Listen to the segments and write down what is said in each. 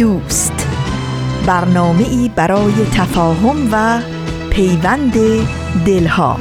دوست. برنامه ای برای تفاهم و پیوند دلها.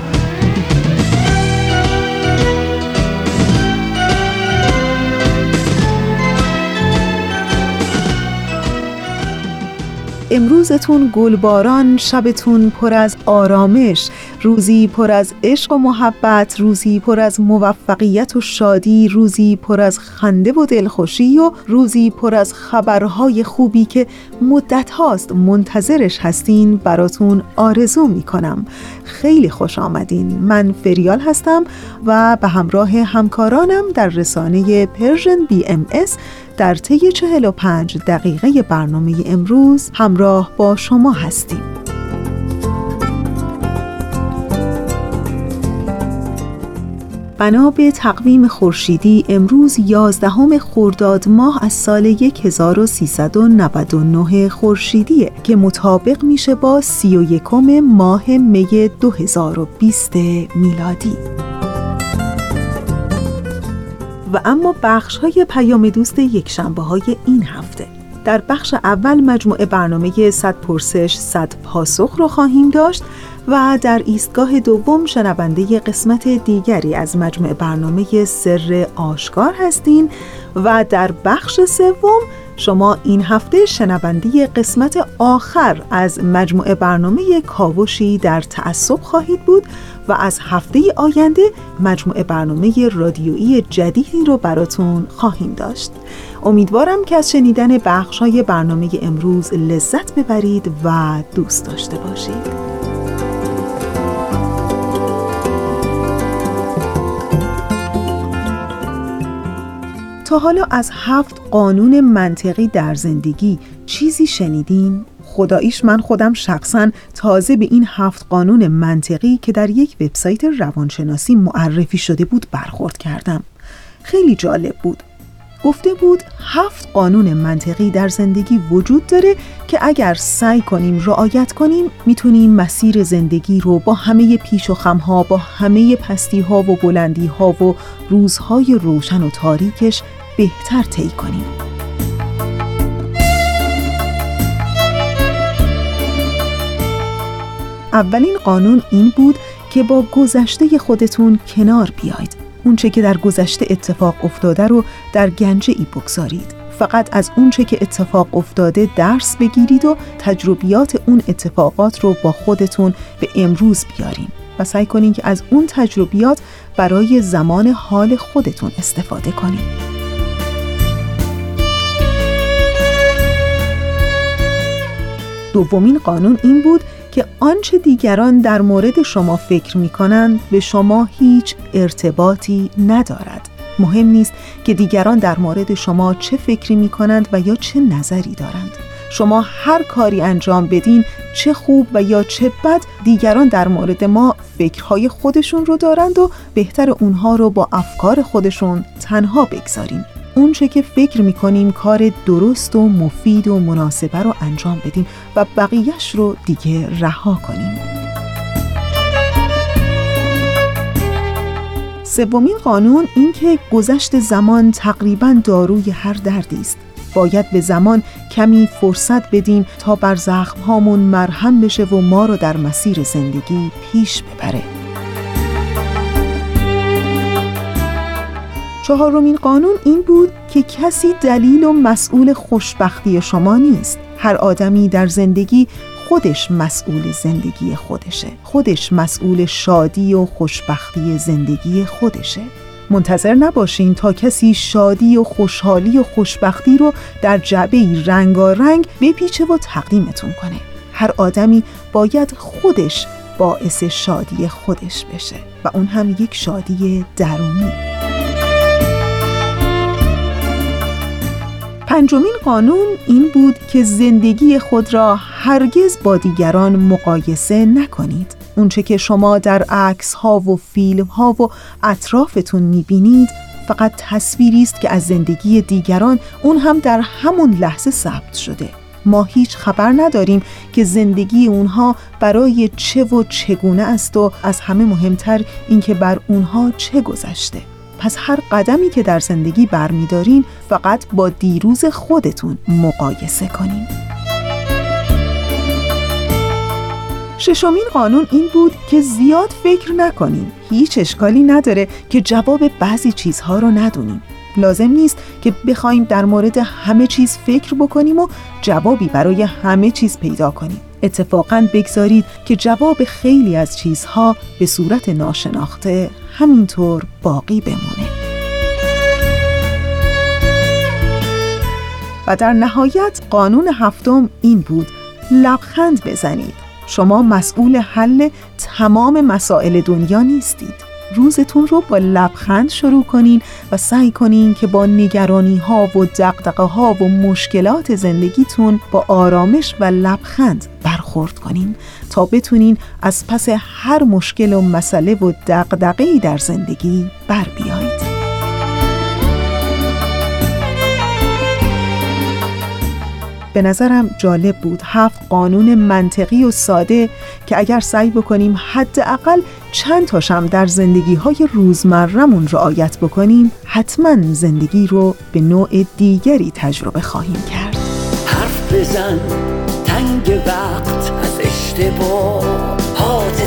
امروزتون گلباران شبتون پر از آرامش. روزی پر از عشق و محبت روزی پر از موفقیت و شادی روزی پر از خنده و دلخوشی و روزی پر از خبرهای خوبی که مدت هاست منتظرش هستین براتون آرزو می‌کنم. خیلی خوش آمدین. من فریال هستم و به همراه همکارانم در رسانه Persian BMS در طی 45 دقیقه برنامه امروز همراه با شما هستیم. بنا به تقویم خورشیدی امروز 11 خرداد ماه از سال 1399 خورشیدیه که مطابق میشه با 31 ماه می 2020 میلادی. و اما بخش های پیام دوست یک شنبه های این هفته. در بخش اول مجموعه برنامه 100 پرسش 100 پاسخ رو خواهیم داشت و در ایستگاه دوم شنونده قسمت دیگری از مجموعه برنامه سر آشکار هستین. و در بخش سوم شما این هفته شنونده قسمت آخر از مجموعه برنامه کاوشی در تعصب خواهید بود و از هفته آینده مجموعه برنامه رادیویی جدیدی رو براتون خواهیم داشت. امیدوارم که از شنیدن بخش های برنامه امروز لذت ببرید و دوست داشته باشید. تا حالا از هفت قانون منطقی در زندگی چیزی شنیدین؟ خداییش من خودم شخصا تازه به این هفت قانون منطقی که در یک وبسایت روانشناسی معرفی شده بود برخورد کردم. خیلی جالب بود. گفته بود هفت قانون منطقی در زندگی وجود داره که اگر سعی کنیم رعایت کنیم می‌تونیم مسیر زندگی رو با همه پیش و خمها با همه پستی ها و بلندی ها و روزهای روشن و تاریکش بهتر طی کنیم. اولین قانون این بود که با گذشته خودتون کنار بیاید. اونچه که در گذشته اتفاق افتاده رو در گنجه ای بگذارید. فقط از اونچه که اتفاق افتاده درس بگیرید و تجربیات اون اتفاقات رو با خودتون به امروز بیارین و سعی کنین که از اون تجربیات برای زمان حال خودتون استفاده کنید. دومین قانون این بود که آنچه دیگران در مورد شما فکر می کنند به شما هیچ ارتباطی ندارد. مهم نیست که دیگران در مورد شما چه فکری می کنند و یا چه نظری دارند. شما هر کاری انجام بدین چه خوب و یا چه بد دیگران در مورد ما فکرهای خودشون رو دارند و بهتر اونها رو با افکار خودشون تنها بگذاریم اونچه که فکر می‌کنیم کار درست و مفید و مناسبه رو انجام بدیم و بقیهش رو دیگه رها کنیم. سومین قانون این که گذشت زمان تقریبا داروی هر دردی است. باید به زمان کمی فرصت بدیم تا بر زخم هامون مرهم بشه و ما رو در مسیر زندگی پیش ببره. چهارمین قانون این بود که کسی دلیل و مسئول خوشبختی شما نیست. هر آدمی در زندگی خودش مسئول زندگی خودشه. خودش مسئول شادی و خوشبختی زندگی خودشه. منتظر نباشین تا کسی شادی و خوشحالی و خوشبختی رو در جعبه رنگارنگ بپیچه و تقدیمتون کنه. هر آدمی باید خودش باعث شادی خودش بشه و اون هم یک شادی درونی. پنجمین قانون این بود که زندگی خود را هرگز با دیگران مقایسه نکنید. اونچه که شما در عکس ها و فیلم ها و اطرافتون می‌بینید فقط تصویری است که از زندگی دیگران اون هم در همون لحظه ثبت شده. ما هیچ خبر نداریم که زندگی اونها برای چه و چگونه است و از همه مهمتر اینکه بر اونها چه گذشته. پس هر قدمی که در زندگی برمیدارین فقط با دیروز خودتون مقایسه کنین. ششمین قانون این بود که زیاد فکر نکنیم هیچ اشکالی نداره که جواب بعضی چیزها رو ندونیم لازم نیست که بخوایم در مورد همه چیز فکر بکنیم و جوابی برای همه چیز پیدا کنیم. اتفاقا بگذارید که جواب خیلی از چیزها به صورت ناشناخته همینطور باقی بمونه. و در نهایت قانون هفتم این بود لبخند بزنید. شما مسئول حل تمام مسائل دنیا نیستید. روزتون رو با لبخند شروع کنین و سعی کنین که با نگرانی ها و دقدقه ها و مشکلات زندگیتون با آرامش و لبخند برخورد کنین تا بتونین از پس هر مشکل و مسئله و دقدقه در زندگی بر بیایید. به نظرم جالب بود. هفت قانون منطقی و ساده که اگر سعی بکنیم حداقل چند تاشم در زندگی های روزمرمون رعایت بکنیم حتما زندگی رو به نوع دیگری تجربه خواهیم کرد. حرف بزن تنگ وقت از اشتباهات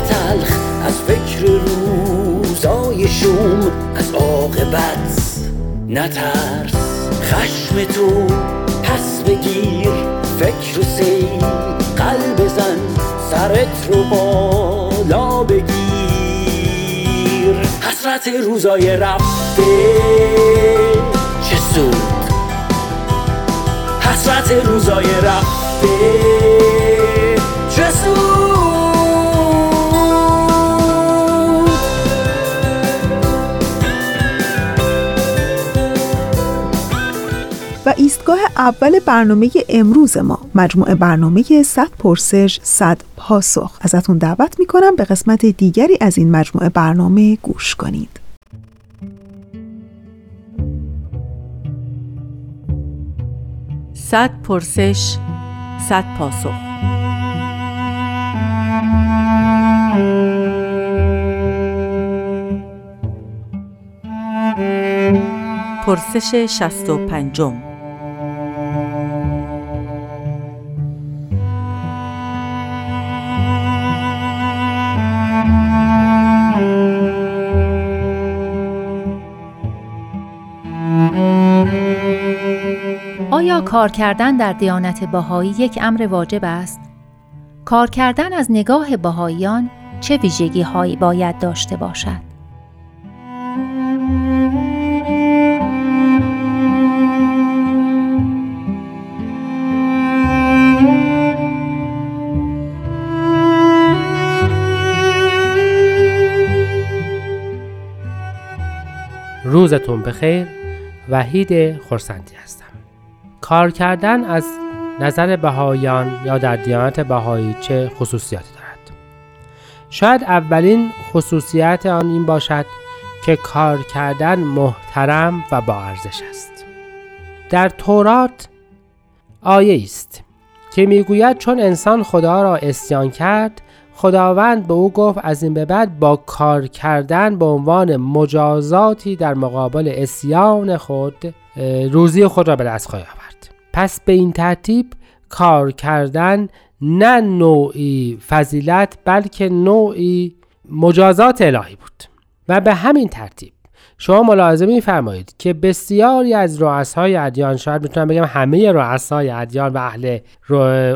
تلخ از فکر روزای شوم از عاقبت نترس. خشم تو پس بگیر. فکر سی قلب زن سرت رو بالا بگیر حسرت روزای رفته چه سود؟ حسرت روزای رفته و ایستگاه اول برنامه امروز ما مجموعه برنامه 100 پرسش 100 پاسخ. ازتون دعوت می‌کنم به قسمت دیگری از این مجموعه برنامه گوش کنید. صد پرسش صد پاسخ. پرسش شست و پنجم. کار کردن در دیانت بهایی یک امر واجب است؟ کار کردن از نگاه بهاییان چه ویژگی هایی باید داشته باشد؟ روزتون بخیر وحید خورسندی هستم کار کردن از نظر بهایان یا در دیانت بهایی چه خصوصیاتی دارد؟ شاید اولین خصوصیت آن این باشد که کار کردن محترم و با ارزش است. در تورات آیه است که می‌گوید چون انسان خدا را اسیان کرد خداوند به او گفت از این به بعد با کار کردن به عنوان مجازاتی در مقابل اسیان خود روزی خود را به دست خواهی پس به این ترتیب کار کردن نه نوعی فضیلت بلکه نوعی مجازات الهی بود. و به همین ترتیب شما ملاحظه میفرمایید که بسیاری از رؤسای ادیان شاید می‌تونم بگم همه رؤسای ادیان و اهل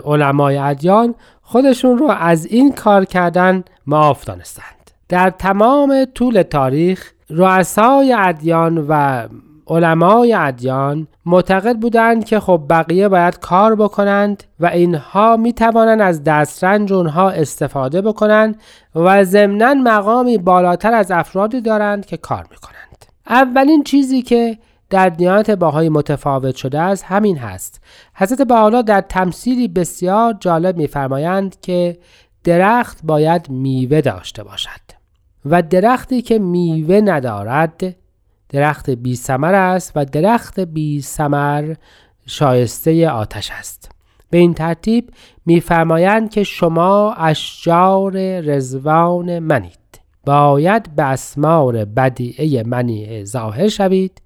علمای ادیان خودشون رو از این کار کردن معاف دانستند. در تمام طول تاریخ رؤسای ادیان و علمای ادیان معتقد بودند که خب بقیه باید کار بکنند و اینها می توانند از دسترنج اونها استفاده بکنند و ضمنا مقامی بالاتر از افرادی دارند که کار می کنند. اولین چیزی که در دیانت باهایی متفاوت شده است همین هست حضرت بحالا در تمثیلی بسیار جالب میفرمایند که درخت باید میوه داشته باشد و درختی که میوه ندارد درخت بی سمر است و درخت بی سمر شایسته آتش است. به این ترتیب میفرمایند که شما اشجار رزوان منید. باید به اسمار بدیعه منی ظاهر شوید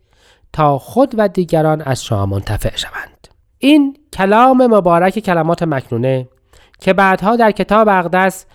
تا خود و دیگران از شما منتفع شوند. این کلام مبارک کلمات مکنونه که بعدها در کتاب اقدس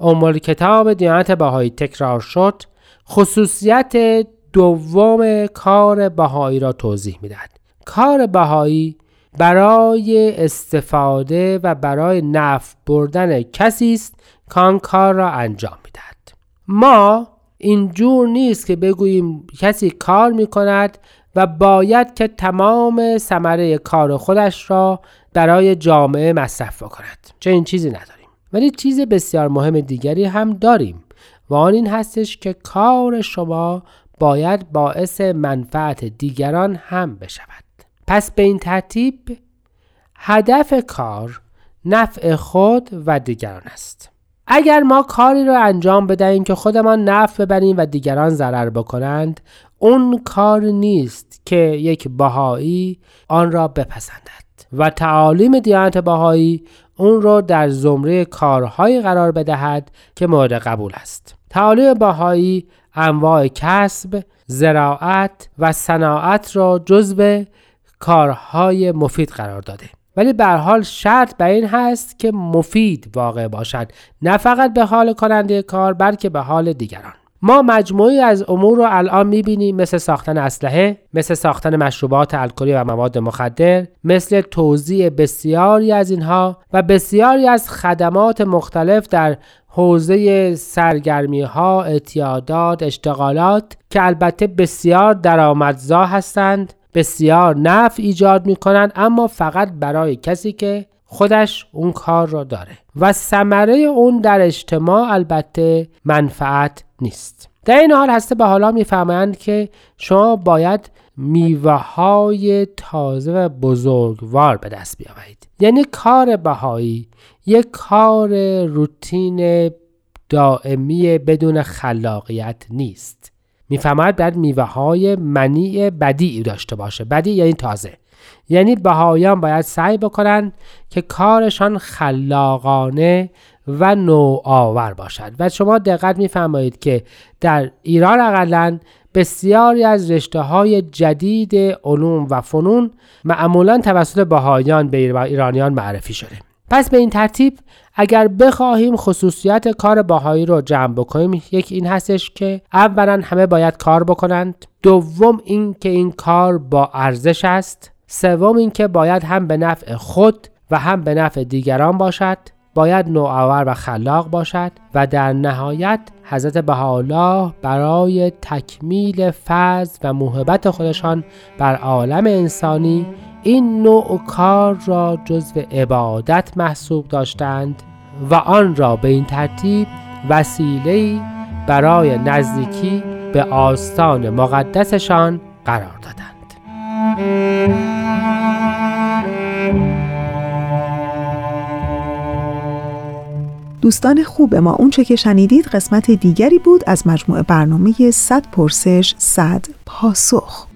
امول کتاب دیانت بهایی تکرار شد خصوصیت دوم کار بهایی را توضیح می‌دهد. کار بهایی برای استفاده و برای نفع بردن کسی است که آن کار را انجام می‌دهد. ما اینجور نیست که بگوییم کسی کار می کند و باید که تمام ثمره کار خودش را برای جامعه مصرف کند. چه این چیزی نداریم. ولی چیز بسیار مهم دیگری هم داریم و آن این هستش که کار شما باید باعث منفعت دیگران هم بشود. پس به این ترتیب هدف کار نفع خود و دیگران است. اگر ما کاری را انجام بدهیم که خودمان نفع ببریم و دیگران ضرر بکنند اون کار نیست که یک بهایی آن را بپسندد و تعالیم دیانت بهایی اون را در زمره کارهایی قرار بدهد که مورد قبول است. تعالیم بهایی انواع کسب، زراعت و صناعت را جزو کارهای مفید قرار داده. ولی به حال شرط بر این هست که مفید واقع باشد نه فقط به حال کننده کار بلکه به حال دیگران. ما مجموعی از امور رو الان می‌بینیم مثل ساختن اسلحه مثل ساختن مشروبات الکلی و مواد مخدر مثل توزیع بسیاری از اینها و بسیاری از خدمات مختلف در حوزه سرگرمی ها، اعتیادات، اشتغالات که البته بسیار درآمدزا هستند بسیار نفع ایجاد می کنند اما فقط برای کسی که خودش اون کار را داره. و ثمره اون در اجتماع البته منفعت نیست. در این حال هسته به حالا می‌فهمند که شما باید میوه های تازه و بزرگوار به دست بیاورید. یعنی کار بهایی یک کار روتین دائمی بدون خلاقیت نیست. می‌فهمد باید میوه های منیع بدی داشته باشه. بدی یعنی تازه. یعنی بهایان باید سعی بکنن که کارشان خلاقانه و نوآور باشد. و شما دقت میفرمایید که در ایران اقلا بسیاری از رشته های جدید علوم و فنون معمولا توسط بهایان به ایرانیان معرفی شده. پس به این ترتیب اگر بخواهیم خصوصیت کار باهایی رو جمع بکنیم یک این هستش که اولا همه باید کار بکنند. دوم این که این کار با ارزش است. سوم این که باید هم به نفع خود و هم به نفع دیگران باشد. باید نوآور و خلاق باشد و در نهایت حضرت بهاءالله برای تکمیل فضل و محبت خودشان بر عالم انسانی این نوع کار را جزو عبادت محسوب داشتند و آن را به این ترتیب وسیله برای نزدیکی به آستان مقدسشان قرار دادند. دوستان خوب ما اونچه که شنیدید قسمت دیگری بود از مجموعه برنامه 100 پرسش 100 پاسخ.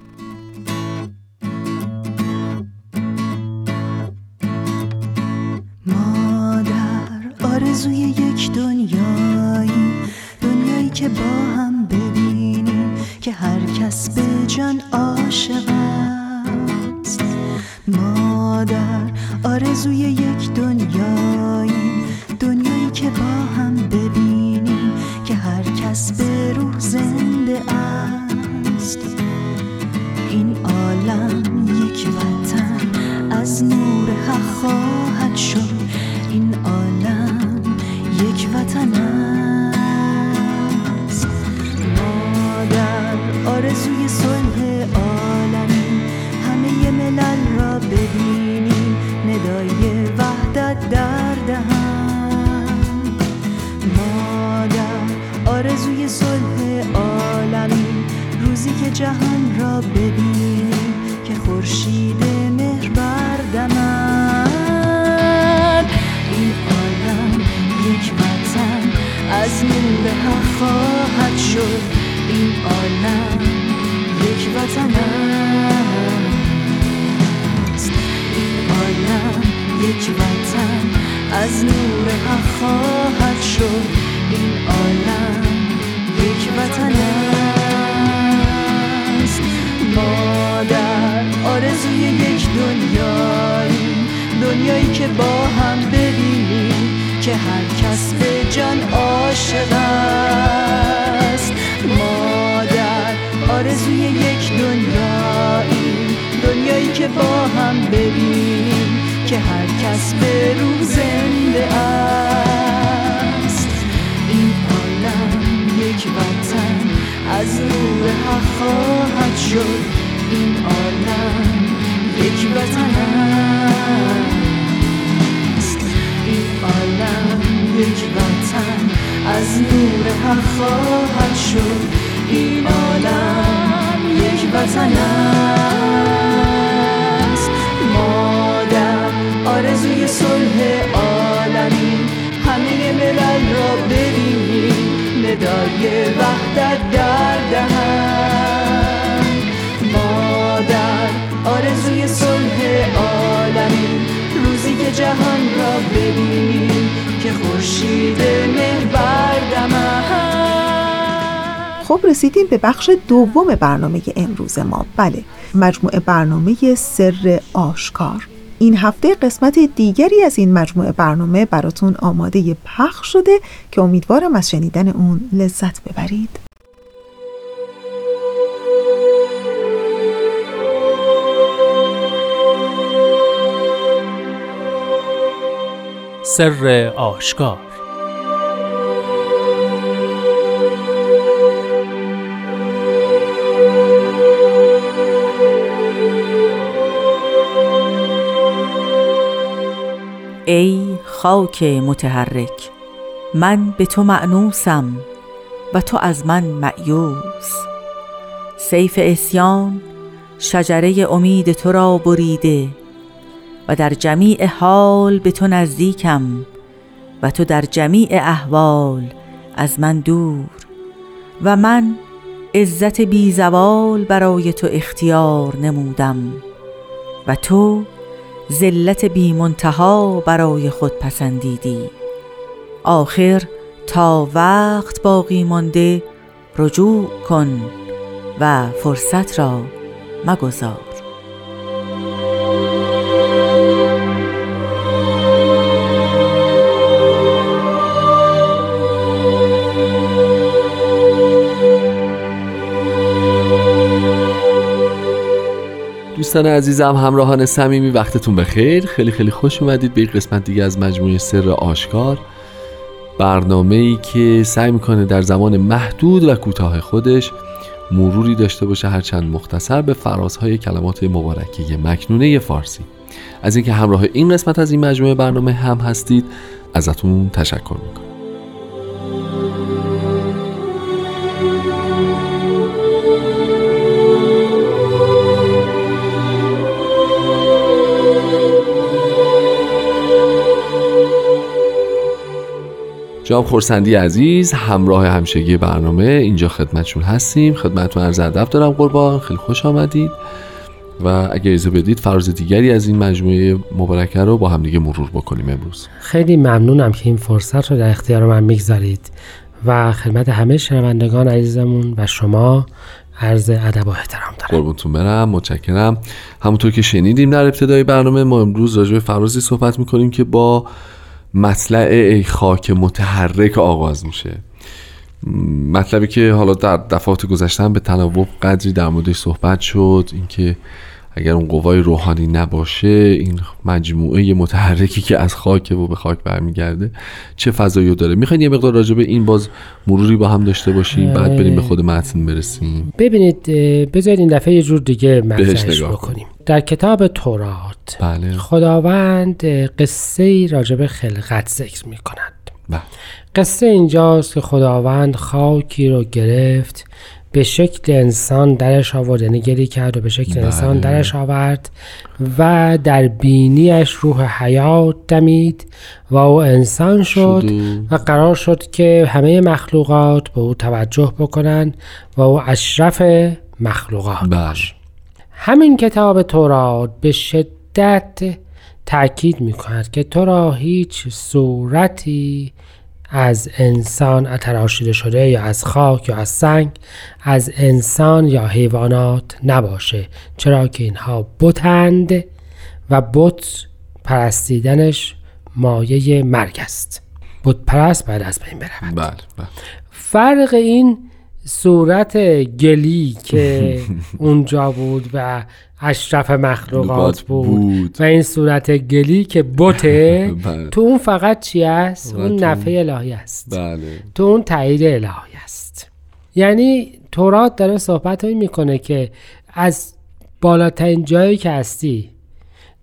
آرزوی یک دنیایی دنیایی که با هم ببینیم که هر کس به جان عاشق مادر آرزوی که جهان را ببینیم خورشید مهر بردمد این عالم یک وطن از نور حق خواهد شد. این عالم یک وطن است. این عالم یک وطن از نور حق خواهد شد. این عالم یک وطن است. که با هم ببینیم که هر کس به جان عاشق است. ما در آرزوی یک دنیایی دنیایی که با هم ببینیم که هر کس به روح زنده است. این عالم یک وطن از نور حق خواهد شد. این عالم یک وطن است. یک وطن از نور حق خواهد شد. این عالم یک وطن است. ما در آرزوی صلح عالمی. همه ملل را ببینیم. ندای وحدت در دهن. ما در آرزوی صلح عالمی. روزی که جهان را ببینیم. خب رسیدیم به بخش دوم برنامه امروز ما. بله مجموعه برنامه سر آشکار. این هفته قسمت دیگری از این مجموعه برنامه براتون آماده پخش شده که امیدوارم از شنیدن اون لذت ببرید. سر آشکار. ای خاک متحرک من به تو معنوسم و تو از من معیوس سیف اسیان شجره امید تو را بریده و در جمیع حال به تو نزدیکم و تو در جمیع احوال از من دور و من عزت بی زوال برای تو اختیار نمودم و تو ذلت بی منتها برای خود پسندیدی. آخر تا وقت باقی مانده رجوع کن و فرصت را مگذار. دوستان عزیزم همراهان صمیمی وقتتون بخیر. خیلی خیلی خوش اومدید به یک قسمت دیگه از مجموعه سر آشکار. برنامه ای که سعی می‌کنه در زمان محدود و کوتاه خودش مروری داشته باشه هرچند مختصر به فرازهای کلمات مبارکه مکنونه فارسی. از اینکه همراه این قسمت از این مجموعه برنامه هم هستید ازتون تشکر می‌کنم. جناب خورسندی عزیز همراه همشگی برنامه اینجا خدمتشون هستیم. خدمتتون عرض ادب دارم قربان. خیلی خوش آمدید. و اگه اجازه بدید فراز دیگری از این مجموعه مبارکه رو با هم دیگه مرور بکنیم امروز. خیلی ممنونم که این فرصت رو در اختیار من می‌گذارید. و خدمت همه شنوندگان عزیزمون و شما عرض ادب و احترام دارم. قربونتون برم متشکرم. همونطور که شنیدیم در ابتدای برنامه ما امروز راجع به فرازی صحبت می‌کنیم که با مطلع ای خاک متحرک آغاز میشه. مطلبی که حالا در دفعات گذشتن به تناوب قدری در موردش صحبت شد اینکه اگر اون قوای روحانی نباشه این مجموعه متحرکی که از خاک و به خاک برمیگرده چه فضایی داره؟ می‌خواین یه مقدار راجع به این باز مروری با هم داشته باشیم بعد بریم به خود متن برسیم. ببینید بذارید این دفعه یه جور دیگه مطرحش بکنیم. در کتاب تورات بله. خداوند قصه ای راجع به خلقت ذکر می کند بله. قصه اینجاست که خداوند خاکی رو گرفت به شکل انسان درش آورد یعنی گلی کرد و به شکل بله. انسان درش آورد و در بینیش روح حیات دمید و او انسان شد شد و قرار شد که همه مخلوقات به او توجه بکنند و او اشرف مخلوقات بله. همین کتاب تورات به شدت تاکید می کند که تو را هیچ صورتی از انسان تراشیده شده یا از خاک یا از سنگ از انسان یا حیوانات نباشه. چرا که اینها بتند و بت پرستیدنش مایه مرگ است. بت پرست باید از بین برود. بله بله. فرق این صورت گلی که اونجا بود و اشرف مخلوقات بود, بود. و این صورت گلی که بوته بله. تو اون فقط چی است؟ اون نفع الهی است. بله. تو اون تایید الهی است. یعنی تورات داره صحبت هایی می‌کنه که از بالاترین جایی که هستی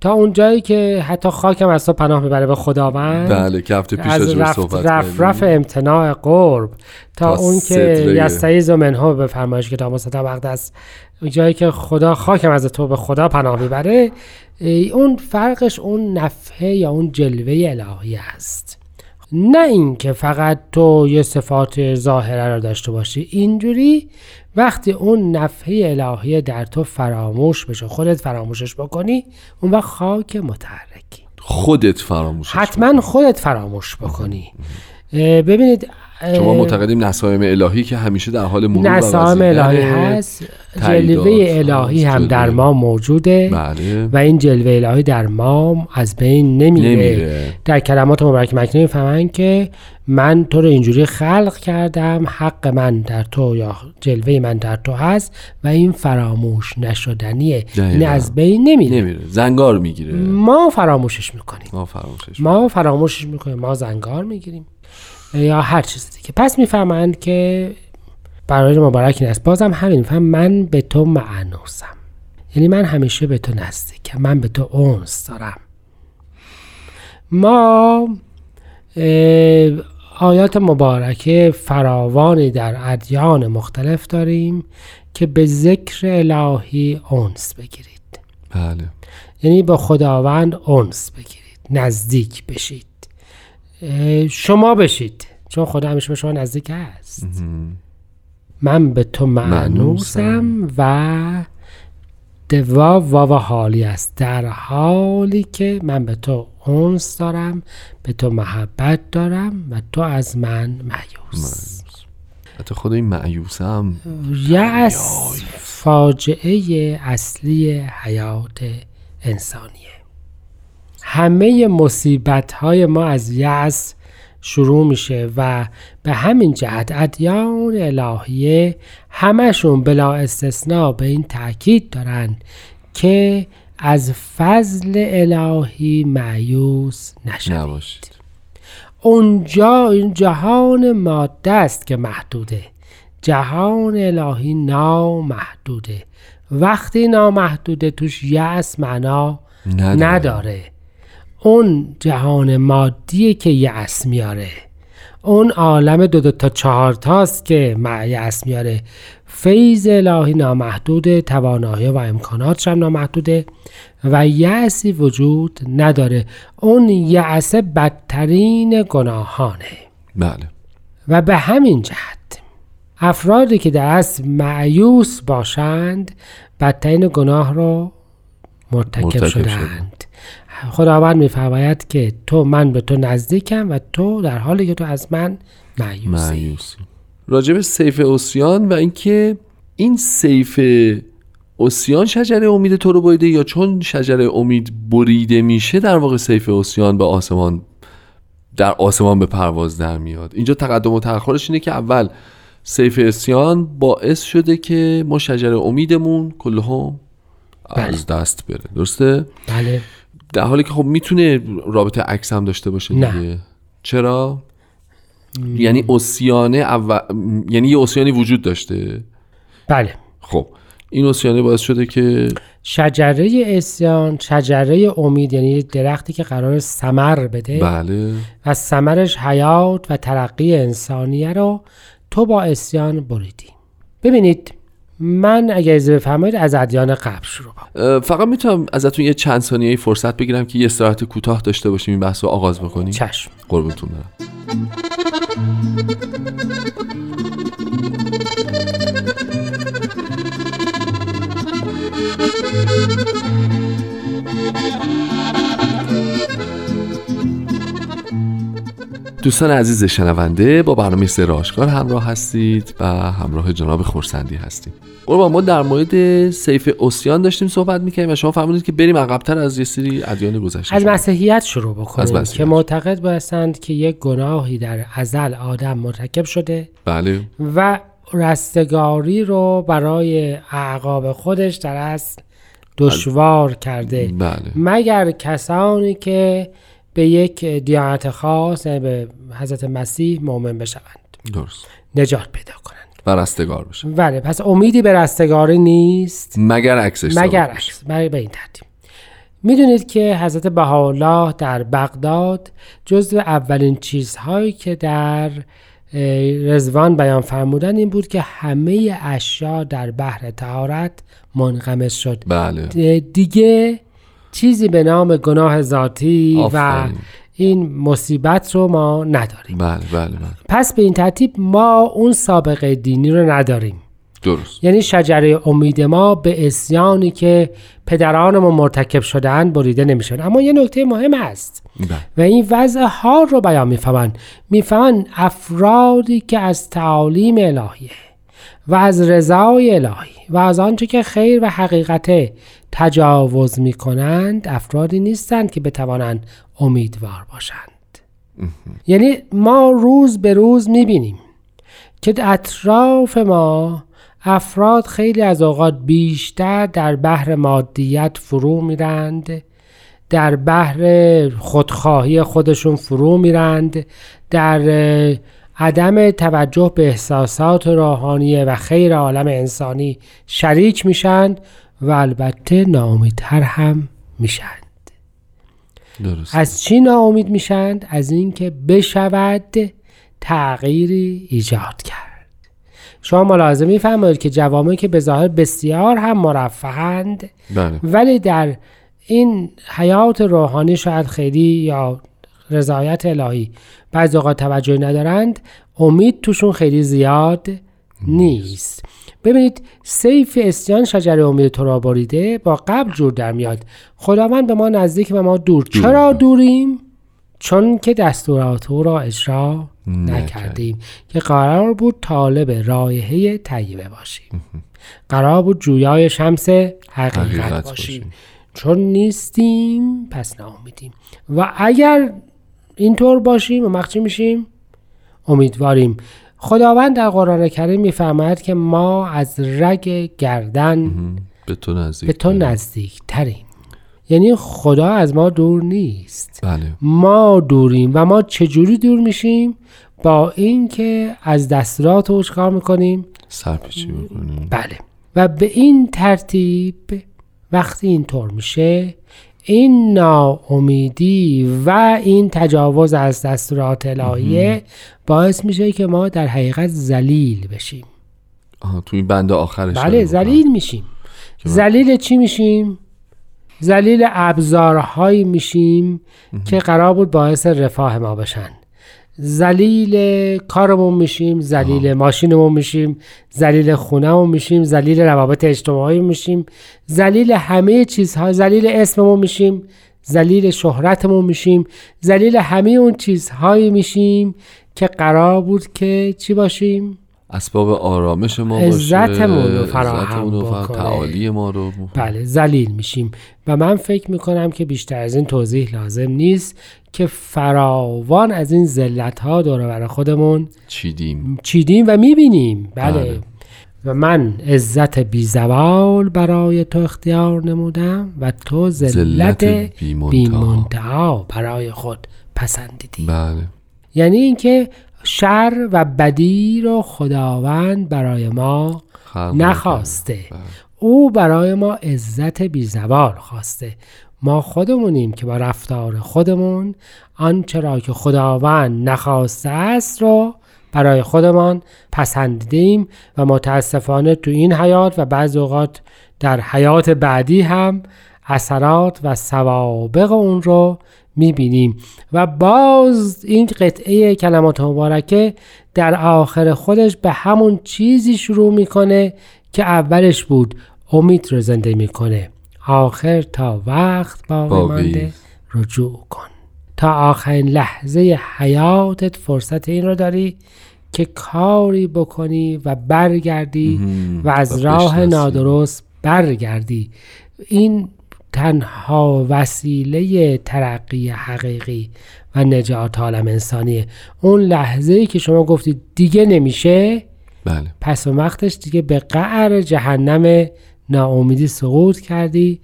تا اون جایی که حتی خاکم از تو پناه می‌بره به خداوند بله که هفته پیش از رفت صحبت رف. رف امتناع قرب تا, تا اون که. یستعیز و منها به فرمایش کتاب مصطفی مقدس اون جایی که خدا خاکم از تو به خدا پناه می‌بره اون فرقش اون نفحه یا اون جلوه الهی است نه اینکه فقط تو یه صفات ظاهره رو داشته باشی اینجوری وقتی اون نفحه الهی در تو فراموش بشه خودت فراموشش بکنی اون وقت خاک متحرکی. خودت فراموش حتما خودت فراموش بکنی. ببینید شما معتقدیم نسایم الهی که همیشه در حال مرور نسائم. الهی هست. تاییدات جلوه الهی هم هست، در. ما موجوده بله. و این جلوه الهی در ما از بین نمیره, نمیره. در کلمات مبارک مکنی می‌فهمن که من تو رو اینجوری خلق کردم حق من در تو یا جلوه من در تو هست و این فراموش نشدنیه. این از بین نمیره. نمیره. زنگار می‌گیره. ما فراموشش می‌کنیم. ما فراموشش ما فراموشش می‌کنیم. ما زنگار می‌گیریم. یا هر چیز دیگه. پس می‌فهمند که برای مبارک این است بازم همین میفهم من به تو معنوسم. یعنی من همیشه به تو نزدیکم. من به تو اونس دارم. ما آیات مبارکه فراوانی در ادیان مختلف داریم که به ذکر الهی اونس بگیرید. بله. یعنی با خداوند اونس بگیرید. نزدیک بشید. شما بشید. چون خدا همیشه به شما نزدیک هست. من به تو معنوسم و دوا واو حالی است. در حالی که من به تو اونس دارم به تو محبت دارم و تو از من مایوس. حتی خود این معیوسه هم یأس فاجعه اصلی حیات انسانیه. همه مصیبت های ما از یأس شروع میشه و به همین جهت ادیان الهیه همشون بلا استثناء به این تاکید دارن که از فضل الهی معیوس نشوید. نباشید. اونجا این جهان ماده است که محدوده. جهان الهی نامحدوده. وقتی نامحدوده توش یأس معنا نداره. نداره. اون جهان مادیه که یأس میاره. اون عالم دو دو تا چهار تاست که یأس میاره. فیض الهی نامحدوده توانایی و امکاناتش هم نامحدوده و یأسی وجود نداره. اون یأس بدترین گناهانه. بله. و به همین جهت افرادی که در اصل معیوس باشند بدترین گناه را مرتکب, مرتکب شدند. خداوند میفرماید که تو من به تو نزدیکم و تو در حالی که تو از من معیوسی معیوسی راجب سیف اوسیان و اینکه این سیف اوسیان شجره امید تو رو بریده یا چون شجره امید بریده میشه در واقع سیف اوسیان به آسمان در آسمان به پرواز در میاد. اینجا تقدم و تأخرش اینه که اول سیف اسیان باعث شده که ما شجره امیدمون کلهم از دست بره. درسته؟ بله. در حالی که خب می‌تونه رابطه عکس هم داشته باشه نه. دیگه. چرا؟ یعنی اوسیانه اول... یعنی یه اوسیانی وجود داشته؟ بله. خب این اوسیانه باعث شده که شجره اسیان شجره امید یعنی درختی که قرار سمر بده. بله. و ثمرش حیات و ترقی انسانیه رو تو با اسیان بریدی. ببینید من اگر اجازه بفرمایید از ادیان قبل شروع کنم. فقط می‌تونم ازتون یه چند ثانیه فرصت بگیرم که یه استراحت کوتاه داشته باشیم این بحث رو آغاز بکنیم. چشم. قربونتون برم. دوستان عزیز شنونده با برنامه سر آشکار همراه هستید و همراه جناب خورسندی هستیم قربان ما در مورد سیف اوسیان داشتیم صحبت می‌کنیم و شما فرمودید که بریم عقبتر از یه سری ادیان گذشته از. مسیحیت شروع از بکنیم مسیحیت. که معتقد باشند که یک گناهی در ازل آدم مرتکب شده بله و رستگاری رو برای اعقاب خودش در اصل دشوار کرده بله مگر کسانی که به یک دیانت خاص یعنی به حضرت مسیح مؤمن بشوند. درست. نجات پیدا کنند. و رستگار بشه بله پس امیدی به رستگاری نیست. مگر عکسش مگر. عکس. مگر به این ترتیب. می‌دونید که حضرت بهاءالله در بغداد جزو اولین چیزهایی که در رزوان بیان فرمودن این بود که همه اشیا در بحر تهارت منغمس شد. بله. دیگه چیزی به نام گناه ذاتی و. این مصیبت رو ما نداریم. بله بله بله. پس به این ترتیب ما اون سابقه دینی رو نداریم. درست. یعنی شجره امید ما به اسیانی که پدرانمون مرتکب شدهاند بریده نمیشن اما یه نکته مهم هست. بله. و این وضع حال رو بیان می‌فهمن می‌فهمن افرادی که از تعالیم الهیه و از رضای الهی و از آنچه که خیر و حقیقت تجاوز می‌کنند افرادی نیستند که بتوانند امیدوار باشند. یعنی ما روز به روز می‌بینیم که در اطراف ما افراد خیلی از اوقات بیشتر در بحر مادیت فرو میرند در بحر خودخواهی خودشون فرو میرند در عدم توجه به احساسات روحانیه و خیر عالم انسانی شریک میشند و البته ناامیدتر هم میشند. درست از چی ناامید میشند؟ از اینکه بشود تغییری ایجاد کرد. شما ملاحظه میفرمایید که جوامعی که به ظاهر بسیار هم مرفهند بله. ولی در این حیات روحانی شاید خیلی یا رضایت الهی. بعضی اوقات توجهی ندارند امید توشون خیلی زیاد نیست. ببینید سیف اسیان شجره امید تو را بریده با قبل جور در میاد. خداوند به ما نزدیک و ما دور. چرا دوریم؟ چون که دستورات او را اجرا نکردیم. که قرار بود طالب رایحه طیبه باشیم. قرار بود جویای شمس حقیقت, باشیم. باشیم. چون نیستیم پس ناامیدیم. و اگر اینطور باشیم و مخچی میشیم. امیدواریم. خداوند در قرآن کریم میفرماید که ما از رگ گردن به تو نزدیک به تو نزدیک تریم یعنی خدا از ما دور نیست. بله. ما دوریم و ما چجوری دور میشیم؟ با اینکه از دستورات او چکار می‌کنیم؟ سرپیچی بکنیم بله. و به این ترتیب وقتی اینطور میشه این ناامیدی و این تجاوز از دستورات الهیه باعث میشه که ما در حقیقت ذلیل بشیم. آها تو این بند آخرش بله. ذلیل میشیم. ذلیل چی میشیم؟ ذلیل ابزارهایی میشیم که قرار بود باعث رفاه ما بشن. ذلیل کارمون میشیم ذلیل ماشینمون میشیم ذلیل خونهمون میشیم ذلیل روابط اجتماعی میشیم ذلیل همه چیزها ذلیل اسممون میشیم ذلیل شهرتمون میشیم ذلیل همه اون چیزهایی میشیم که قرار بود که چی باشیم؟ اسباب آرامش ما باشه عزتمون رو فراهم بکنه. تعالی ما رو بله ذلیل میشیم و من فکر می‌کنم که بیشتر از این توضیح لازم نیست که فراوان از این ذلت ها دور بر خودمون چیدیم چیدیم و می‌بینیم بله. بله. و من عزت بی زوال برای تو اختیار نمودم و تو ذلت ذلت بی بی‌منتها. منتها برای خود پسندیدی بله یعنی اینکه شر و بدی رو خداوند برای ما نخواسته. بله. او برای ما عزت بی زوال خواسته. ما خودمونیم که با رفتار خودمون آنچه را که خداوند نخواسته است رو برای خودمان پسندیدیم و متاسفانه تو این حیات و بعض اوقات در حیات بعدی هم اثرات و سوابق اون رو می‌بینیم. و باز این قطعه کلمات مبارکه در آخر خودش به همون چیزی شروع می‌کنه که اولش بود. امید رو زنده می‌کنه. آخر تا وقت باقی مانده. رجوع کن. تا آخرین لحظه حیاتت فرصت این رو داری که کاری بکنی و برگردی و از راه نادرست برگردی. این تنها وسیله ترقی حقیقی و نجات عالم انسانیه. اون لحظه ای که شما گفتید دیگه نمیشه بله. پس وقتش دیگه به قعر جهنم ناامیدی سقوط کردی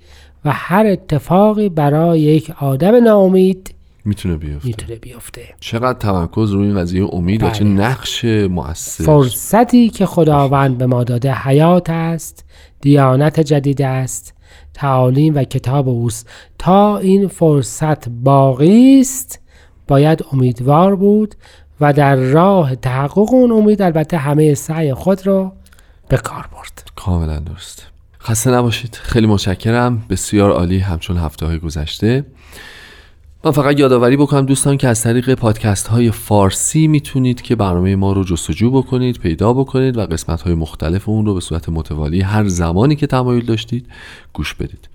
و هر اتفاقی برای یک آدم ناامید می‌تونه بیفته. می‌تونه بیفته. چقدر تمرکز روی این قضیه امید و چه بله. نقش مؤثر. فرصتی که خداوند به ما داده حیات است دیانت جدید است. تعالیم و کتاب اوست. تا این فرصت باقی است باید امیدوار بود و در راه تحقق اون امید البته همه سعی خود رو به کار برد. کاملا درست. خسته نباشید. خیلی متشکرم. بسیار عالی همچون هفته های گذشته. من فقط یادآوری بکنم دوستان که از طریق پادکست های فارسی می‌تونید که برنامه ما رو جستجو بکنید پیدا بکنید و قسمت های مختلف اون رو به صورت متوالی هر زمانی که تمایل داشتید گوش بدید.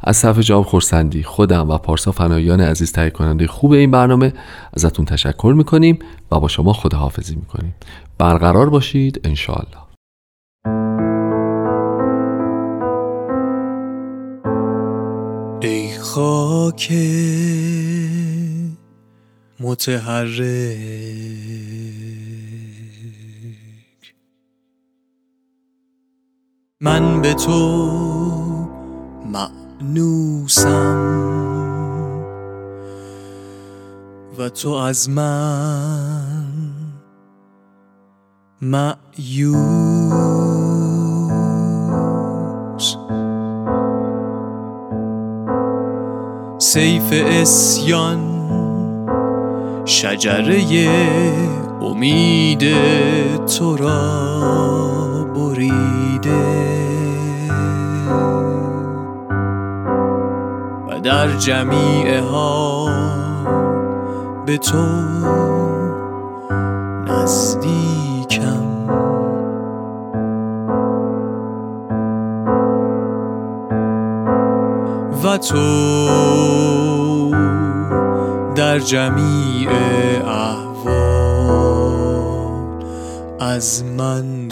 از طرف جواب خورسندی خودم و پارسا فنایان عزیز تهیه کننده خوب این برنامه ازتون تشکر می‌کنیم و با شما خداحافظی می‌کنیم. برقرار باشید انشاءالله. خاک متحرک. من به تو معنوسم و تو از من معیوس سیف اسیان شجره امید تو را بریده. و در جمیع حال به تو نزدیکم تو در جمیع احوال از من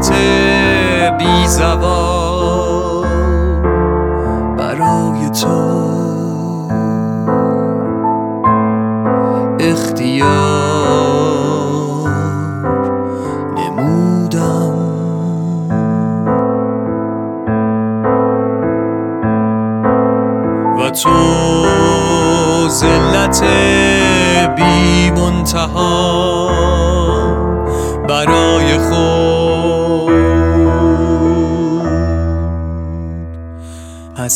عزت بی برای تو. اختیار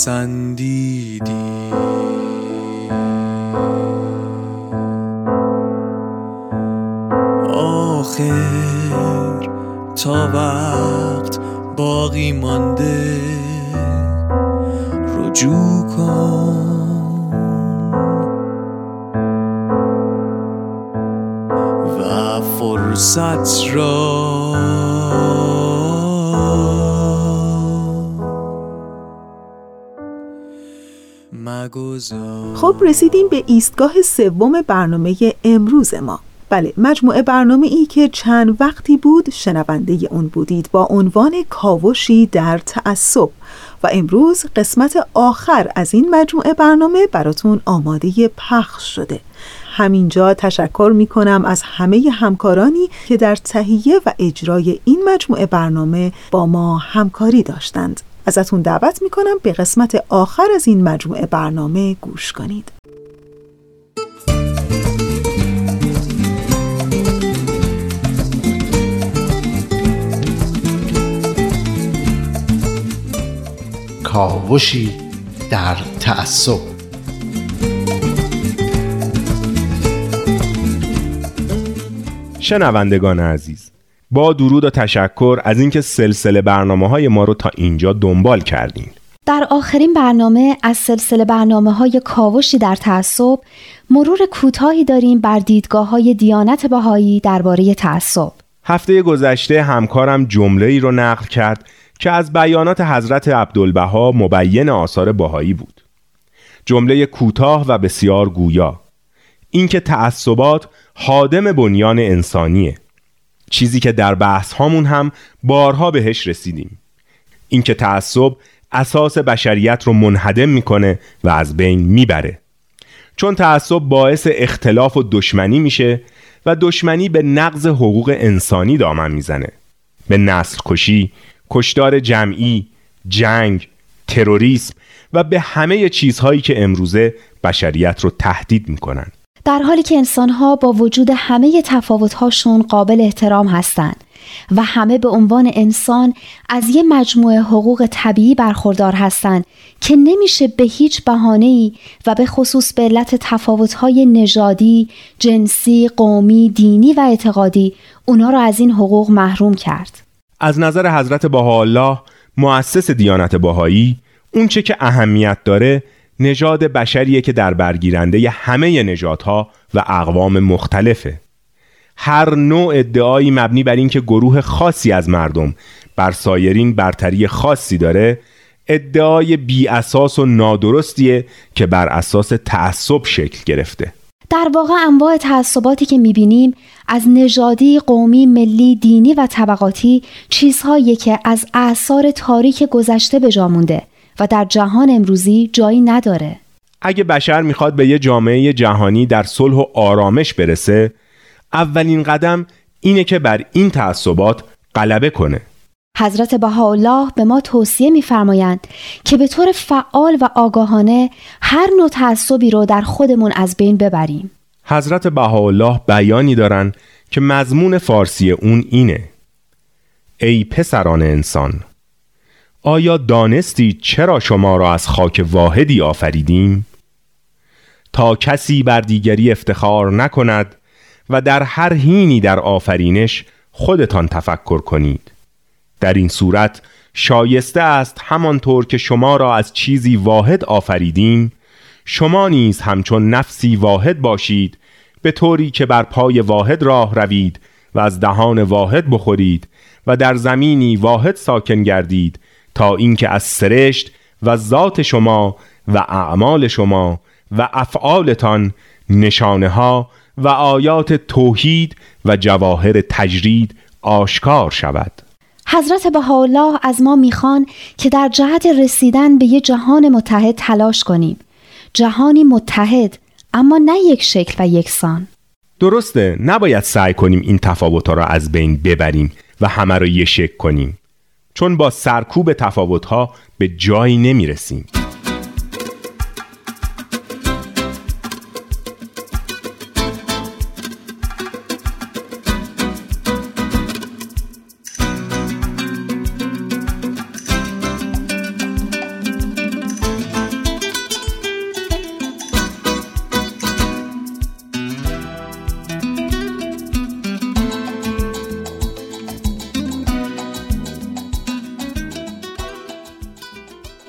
پسندیدی آخر تا وقت باقی مانده. رجوع کن و فرصت را خب رسیدیم به ایستگاه سوم برنامه امروز ما. بله مجموعه برنامه ای که چند وقتی بود شنونده اون بودید با عنوان کاوشی در تعصب. و امروز قسمت آخر از این مجموعه برنامه براتون آماده پخش شده. همینجا تشکر می کنم از همه همکارانی که در تهیه و اجرای این مجموعه برنامه با ما همکاری داشتند. ازتون دعوت می کنم به قسمت آخر از این مجموعه برنامه گوش کنید. کاوشی در تعصب. شنوندگان عزیز با درود و تشکر از اینکه سلسله برنامه های ما رو تا اینجا دنبال کردین. در آخرین برنامه از سلسله برنامه های کاوشی در تعصب مرور کوتاهی داریم بر دیدگاه های دیانت بهایی درباره تعصب. هفته گذشته همکارم جمله ای رو نقل کرد که از بیانات حضرت عبدالبها مبین آثار بهایی بود. جمله کوتاه و بسیار گویا. اینکه تعصبات حادم بنیان انسانیه. چیزی که در بحث هامون هم بارها بهش رسیدیم. اینکه تعصب اساس بشریت رو منهدم می‌کنه و از بین می‌بره. چون تعصب باعث اختلاف و دشمنی میشه و دشمنی به نقض حقوق انسانی دامن می‌زنه. به نسل کشی، کشدار جمعی، جنگ، تروریسم و به همه چیزهایی که امروزه بشریت رو تهدید می‌کنن. در حالی که انسانها با وجود همه تفاوتهاشون قابل احترام هستند و همه به عنوان انسان از یه مجموعه حقوق طبیعی برخوردار هستند که نمیشه به هیچ بهانه‌ای و به خصوص به علت تفاوت‌های نژادی، جنسی، قومی، دینی و اعتقادی اونا رو از این حقوق محروم کرد. از نظر حضرت بهاءالله مؤسس دیانت بهایی اون چه که اهمیت داره نژاد بشریه که در برگیرنده همه نژادها و اقوام مختلفه. هر نوع ادعایی مبنی بر اینکه گروه خاصی از مردم بر سایرین برتری خاصی داره ادعای بی اساس و نادرستیه که بر اساس تعصب شکل گرفته. در واقع انواع تعصباتی که می‌بینیم از نژادی، قومی، ملی، دینی و طبقاتی چیزهایی که از اعثار تاریک گذشته به جا مونده. و در جهان امروزی جایی نداره. اگه بشر می‌خواد به یه جامعه جهانی در صلح و آرامش برسه اولین قدم اینه که بر این تعصبات غلبه کنه. حضرت بهاءالله به ما توصیه میفرمایند که به طور فعال و آگاهانه هر نوع تعصبی رو در خودمون از بین ببریم. حضرت بهاءالله بیانی دارن که مضمون فارسی اون اینه. ای پسران انسان آیا دانستی چرا شما را از خاک واحدی آفریدیم؟ تا کسی بر دیگری افتخار نکند و در هر هینی در آفرینش خودتان تفکر کنید در این صورت شایسته است همانطور که شما را از چیزی واحد آفریدیم شما نیز همچون نفسی واحد باشید به طوری که بر پای واحد راه روید و از دهان واحد بخورید و در زمینی واحد ساکن گردید تا اینکه از سرشت و ذات شما و اعمال شما و افعالتان نشانه ها و آیات توحید و جواهر تجرید آشکار شود. حضرت بهاءالله از ما می‌خوان که در جهت رسیدن به یه جهان متحد تلاش کنیم. جهانی متحد اما نه یک شکل و یکسان درسته نباید سعی کنیم این تفاوتها را از بین ببریم و همه را یه شکل کنیم. چون با سرکوب تفاوتها به جایی نمی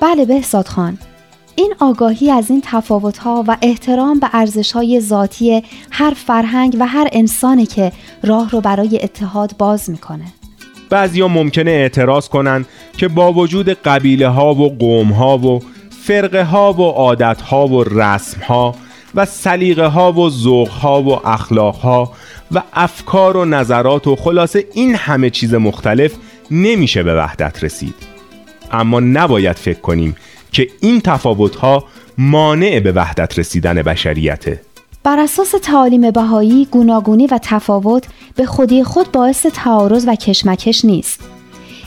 بله بهزاد خان. این آگاهی از این تفاوت‌ها و احترام به ارزش‌های ذاتی هر فرهنگ و هر انسانی که راه رو برای اتحاد باز می‌کنه. بعضیا ممکنه اعتراض کنن که با وجود قبیله ها و قوم ها و فرقه ها و عادت ها و رسم ها و سلیقه ها و ذوق ها و اخلاق ها و افکار و نظرات و خلاصه این همه چیز مختلف نمیشه به وحدت رسید. اما نباید فکر کنیم که این تفاوتها مانع به وحدت رسیدن بشریته. بر اساس تعالیم بهایی گوناگونی و تفاوت به خودی خود باعث تعارض و کشمکش نیست.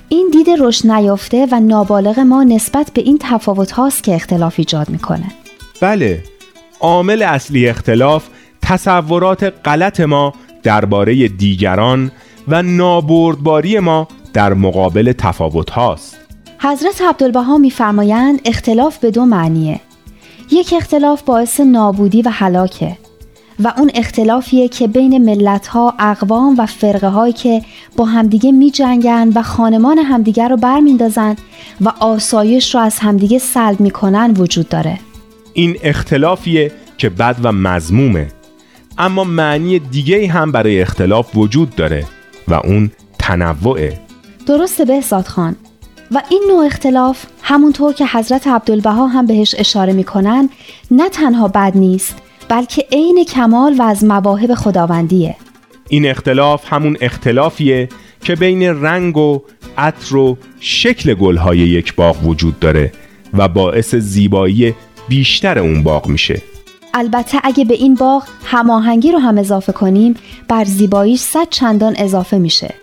این دید رشد نیافته و نابالغ ما نسبت به این تفاوت هاست که اختلاف ایجاد می‌کنه. بله عامل اصلی اختلاف تصورات غلط ما درباره دیگران و نابردباری ما در مقابل تفاوت هاست. حضرت عبدالبها میفرمایند اختلاف به دو معنیه. یک اختلاف باعث نابودی و هلاکه و اون اختلافیه که بین ملت ها، اقوام و فرقه هایی که با همدیگه می جنگن و خانمان همدیگه رو برمیندازن و آسایش رو از همدیگه سلب می‌کنن وجود داره. این اختلافیه که بد و مزمومه اما معنی دیگه هم برای اختلاف وجود داره و اون تنوعه. درسته بهزاد خان. و این نوع اختلاف همونطور که حضرت عبدالبها هم بهش اشاره می‌کنن نه تنها بد نیست بلکه عین کمال و از مواهب خداوندیه. این اختلاف همون اختلافیه که بین رنگ و عطر و شکل گلهای یک باغ وجود داره و باعث زیبایی بیشتر اون باغ میشه. البته اگه به این باغ هماهنگی رو هم اضافه کنیم بر زیباییش صد چندان اضافه میشه.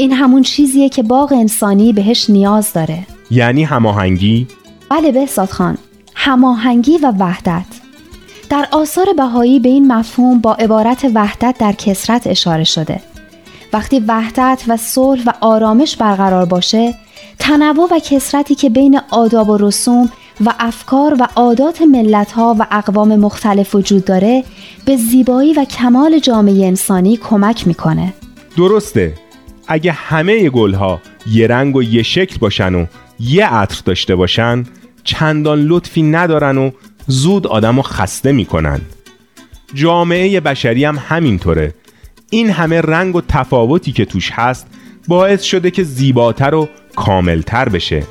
این همون چیزیه که باغ انسانی بهش نیاز داره. یعنی هماهنگی؟ بله بهزاد خان هماهنگی و وحدت. در آثار بهایی به این مفهوم با عبارت وحدت در کسرت اشاره شده. وقتی وحدت و صلح و آرامش برقرار باشه تنوع و کسرتی که بین آداب و رسوم و افکار و عادات ملت ها و اقوام مختلف وجود داره به زیبایی و کمال جامعه انسانی کمک می‌کنه. درسته. اگه همه گلها یه رنگ و یه شکل باشن و یه عطر داشته باشن چندان لطفی ندارن و زود آدم رو خسته می‌کنن. جامعه بشری هم همینطوره. این همه رنگ و تفاوتی که توش هست باعث شده که زیباتر و کاملتر بشه.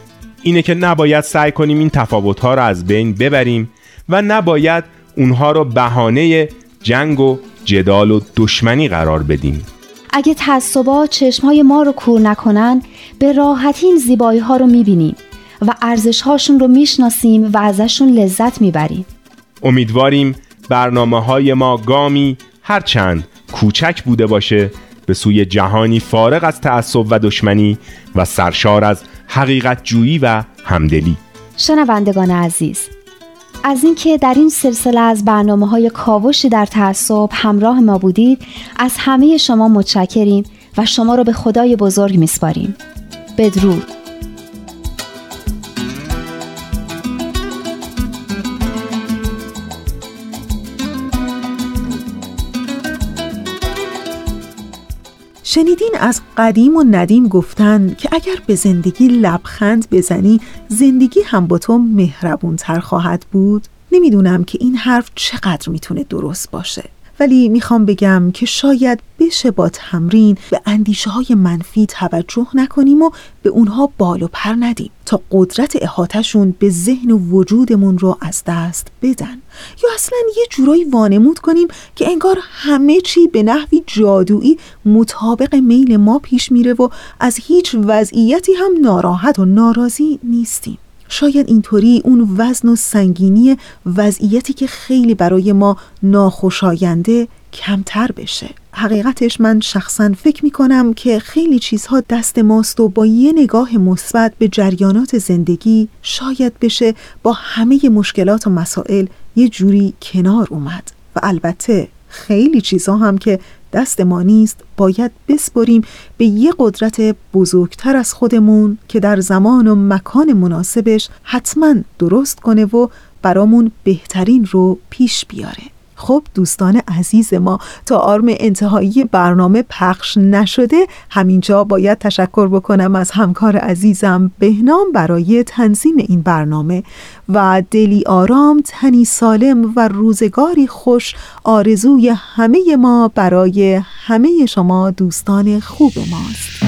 اینه که نباید سعی کنیم این تفاوتها رو از بین ببریم و نباید اونها رو بهانه جنگ و جدال و دشمنی قرار بدیم. اگه تعصبات چشمهای ما رو کور نکنن به راحتی این زیبایی ها رو می‌بینیم و ارزش هاشون رو می‌شناسیم و ازشون لذت می‌بریم. امیدواریم برنامه های ما گامی هرچند کوچک بوده باشه به سوی جهانی فارغ از تعصب و دشمنی و سرشار از حقیقت جویی و همدلی. شنوندگان عزیز از اینکه در این سلسله از برنامه های کاوشی در تعصب همراه ما بودید از همه شما متشکریم و شما را به خدای بزرگ میسپاریم. بدرود. شنیدین از قدیم و ندیم گفتن که اگر به زندگی لبخند بزنی زندگی هم با تو مهربونتر خواهد بود؟ نمی‌دونم که این حرف چقدر می‌تونه درست باشه. ولی می‌خوام بگم که شاید بشه با تمرین به اندیشه های منفی توجه نکنیم و به اونها بال و پر ندیم تا قدرت احاتشون به ذهن و وجودمون رو از دست بدن. یا اصلا یه جورایی وانمود کنیم که انگار همه چی به نحوی جادویی مطابق میل ما پیش میره و از هیچ وضعیتی هم ناراحت و ناراضی نیستیم. شاید اینطوری اون وزن و سنگینی وضعیتی که خیلی برای ما ناخوشاینده کمتر بشه. حقیقتش من شخصا فکر می کنم که خیلی چیزها دست ماست و با یه نگاه مثبت به جریانات زندگی شاید بشه با همه مشکلات و مسائل یه جوری کنار اومد. و البته خیلی چیزها هم که دست ما نیست باید بسپریم به یه قدرت بزرگتر از خودمون که در زمان و مکان مناسبش حتما درست کنه و برامون بهترین رو پیش بیاره. خب دوستان عزیز ما تا آرم انتهایی برنامه پخش نشده همینجا باید تشکر بکنم از همکار عزیزم بهنام برای تنظیم این برنامه و دلی آرام تنی سالم و روزگاری خوش آرزوی همه ما برای همه شما دوستان خوب ماست.